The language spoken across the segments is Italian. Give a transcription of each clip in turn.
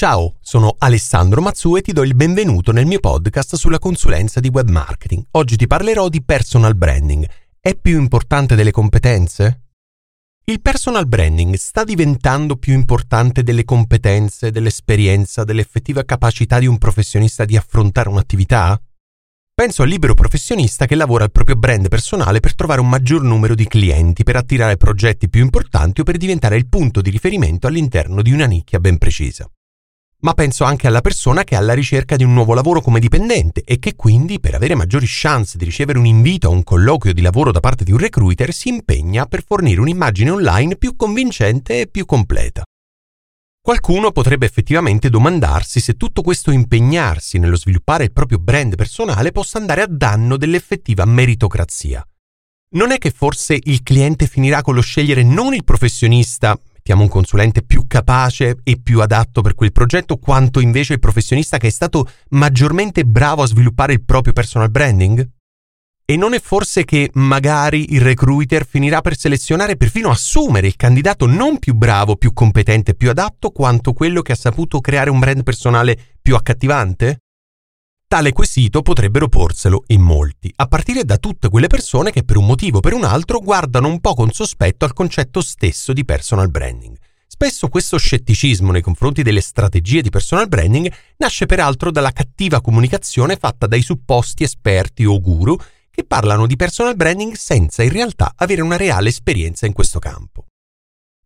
Ciao, sono Alessandro Mazzu e ti do il benvenuto nel mio podcast sulla consulenza di web marketing. Oggi ti parlerò di personal branding. È più importante delle competenze? Il personal branding sta diventando più importante delle competenze, dell'esperienza, dell'effettiva capacità di un professionista di affrontare un'attività? Penso al libero professionista che lavora al proprio brand personale per trovare un maggior numero di clienti, per attirare progetti più importanti o per diventare il punto di riferimento all'interno di una nicchia ben precisa ma penso anche alla persona che è alla ricerca di un nuovo lavoro come dipendente e che quindi, per avere maggiori chance di ricevere un invito a un colloquio di lavoro da parte di un recruiter, si impegna per fornire un'immagine online più convincente e più completa. Qualcuno potrebbe effettivamente domandarsi se tutto questo impegnarsi nello sviluppare il proprio brand personale possa andare a danno dell'effettiva meritocrazia. Non è che forse il cliente finirà con lo scegliere non il professionista, mettiamo un consulente più capace e più adatto per quel progetto, quanto invece il professionista che è stato maggiormente bravo a sviluppare il proprio personal branding? E non è forse che magari il recruiter finirà per selezionare, perfino assumere il candidato non più bravo, più competente, più adatto, quanto quello che ha saputo creare un brand personale più accattivante? Tale quesito potrebbero porselo in molti, a partire da tutte quelle persone che per un motivo o per un altro guardano un po' con sospetto al concetto stesso di personal branding. Spesso questo scetticismo nei confronti delle strategie di personal branding nasce peraltro dalla cattiva comunicazione fatta dai supposti esperti o guru che parlano di personal branding senza in realtà avere una reale esperienza in questo campo.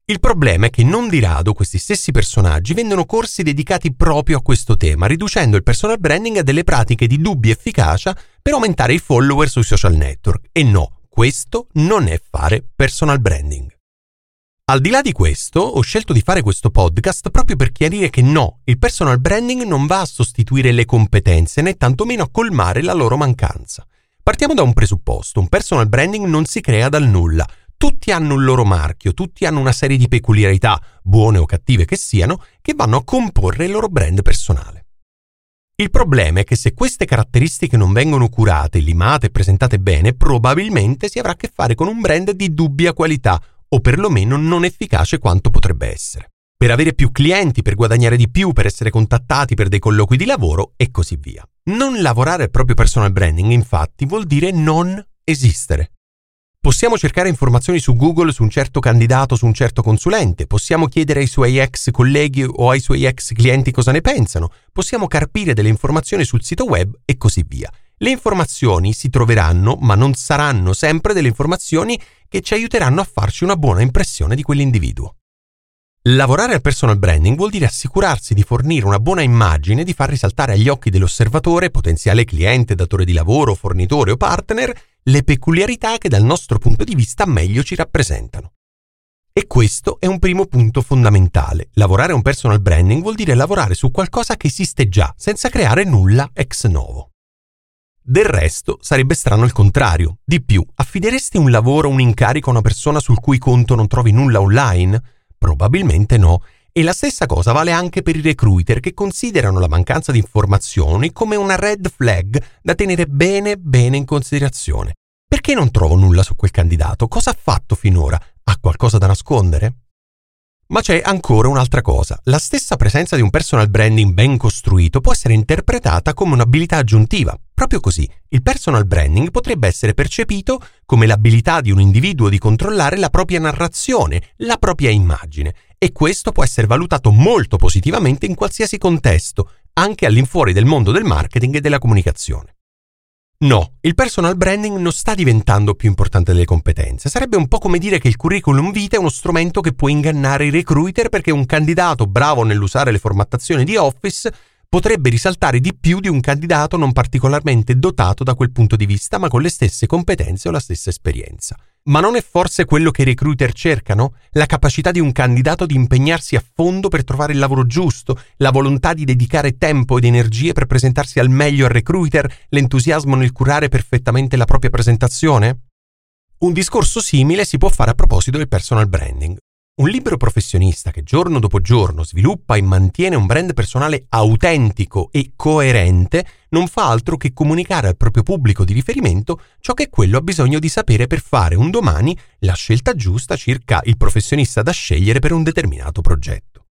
Il problema è che non di rado questi stessi personaggi vendono corsi dedicati proprio a questo tema, riducendo il personal branding a delle pratiche di dubbia efficacia per aumentare i follower sui social network. E no, questo non è fare personal branding. Al di là di questo, ho scelto di fare questo podcast proprio per chiarire che no, il personal branding non va a sostituire le competenze né tantomeno a colmare la loro mancanza. Partiamo da un presupposto, un personal branding non si crea dal nulla, tutti hanno un loro marchio, tutti hanno una serie di peculiarità, buone o cattive che siano, che vanno a comporre il loro brand personale. Il problema è che se queste caratteristiche non vengono curate, limate e presentate bene, probabilmente si avrà a che fare con un brand di dubbia qualità o perlomeno non efficace quanto potrebbe essere. Per avere più clienti, per guadagnare di più, per essere contattati per dei colloqui di lavoro e così via. Non lavorare al proprio personal branding, infatti, vuol dire non esistere. Possiamo cercare informazioni su Google su un certo candidato, su un certo consulente, possiamo chiedere ai suoi ex colleghi o ai suoi ex clienti cosa ne pensano, possiamo carpire delle informazioni sul sito web e così via. Le informazioni si troveranno, ma non saranno sempre delle informazioni che ci aiuteranno a farci una buona impressione di quell'individuo. Lavorare al personal branding vuol dire assicurarsi di fornire una buona immagine di far risaltare agli occhi dell'osservatore, potenziale cliente, datore di lavoro, fornitore o partner, le peculiarità che dal nostro punto di vista meglio ci rappresentano. E questo è un primo punto fondamentale. Lavorare un personal branding vuol dire lavorare su qualcosa che esiste già, senza creare nulla ex novo. Del resto sarebbe strano il contrario. Di più, affideresti un lavoro o un incarico a una persona sul cui conto non trovi nulla online? Probabilmente no. E la stessa cosa vale anche per i recruiter che considerano la mancanza di informazioni come una red flag da tenere bene bene in considerazione. Perché non trovo nulla su quel candidato? Cosa ha fatto finora? Ha qualcosa da nascondere? Ma c'è ancora un'altra cosa. La stessa presenza di un personal branding ben costruito può essere interpretata come un'abilità aggiuntiva. Proprio così, il personal branding potrebbe essere percepito come l'abilità di un individuo di controllare la propria narrazione, la propria immagine, e questo può essere valutato molto positivamente in qualsiasi contesto, anche all'infuori del mondo del marketing e della comunicazione. No, il personal branding non sta diventando più importante delle competenze. Sarebbe un po' come dire che il curriculum vitae è uno strumento che può ingannare i recruiter perché un candidato bravo nell'usare le formattazioni di Office potrebbe risaltare di più di un candidato non particolarmente dotato da quel punto di vista, ma con le stesse competenze o la stessa esperienza. Ma non è forse quello che i recruiter cercano? La capacità di un candidato di impegnarsi a fondo per trovare il lavoro giusto, la volontà di dedicare tempo ed energie per presentarsi al meglio al recruiter, l'entusiasmo nel curare perfettamente la propria presentazione? Un discorso simile si può fare a proposito del personal branding. Un libero professionista che giorno dopo giorno sviluppa e mantiene un brand personale autentico e coerente non fa altro che comunicare al proprio pubblico di riferimento ciò che quello ha bisogno di sapere per fare un domani la scelta giusta circa il professionista da scegliere per un determinato progetto.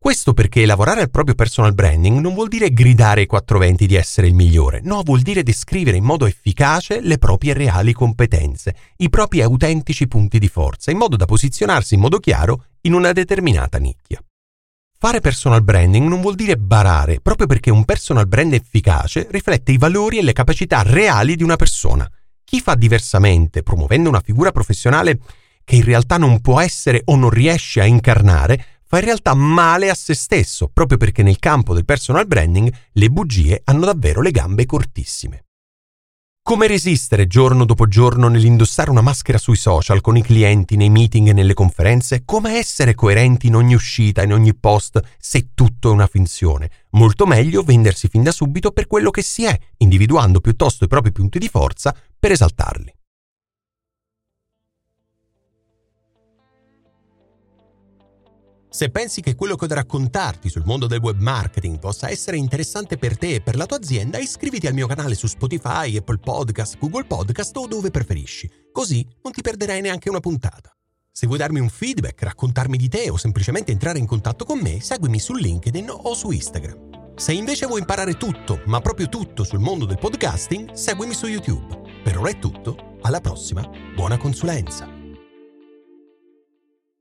Questo perché lavorare al proprio personal branding non vuol dire gridare ai 420 di essere il migliore, no, vuol dire descrivere in modo efficace le proprie reali competenze, i propri autentici punti di forza, in modo da posizionarsi in modo chiaro in una determinata nicchia. Fare personal branding non vuol dire barare, proprio perché un personal brand efficace riflette i valori e le capacità reali di una persona. Chi fa diversamente, promuovendo una figura professionale che in realtà non può essere o non riesce a incarnare, fa in realtà male a se stesso, proprio perché nel campo del personal branding le bugie hanno davvero le gambe cortissime. Come resistere giorno dopo giorno nell'indossare una maschera sui social, con i clienti, nei meeting e nelle conferenze? Come essere coerenti in ogni uscita, in ogni post, se tutto è una finzione? Molto meglio vendersi fin da subito per quello che si è, individuando piuttosto i propri punti di forza per esaltarli. Se pensi che quello che ho da raccontarti sul mondo del web marketing possa essere interessante per te e per la tua azienda, iscriviti al mio canale su Spotify, Apple Podcast, Google Podcast o dove preferisci, così non ti perderai neanche una puntata. Se vuoi darmi un feedback, raccontarmi di te o semplicemente entrare in contatto con me, seguimi su LinkedIn o su Instagram. Se invece vuoi imparare tutto, ma proprio tutto sul mondo del podcasting, seguimi su YouTube. Per ora è tutto, alla prossima, buona consulenza!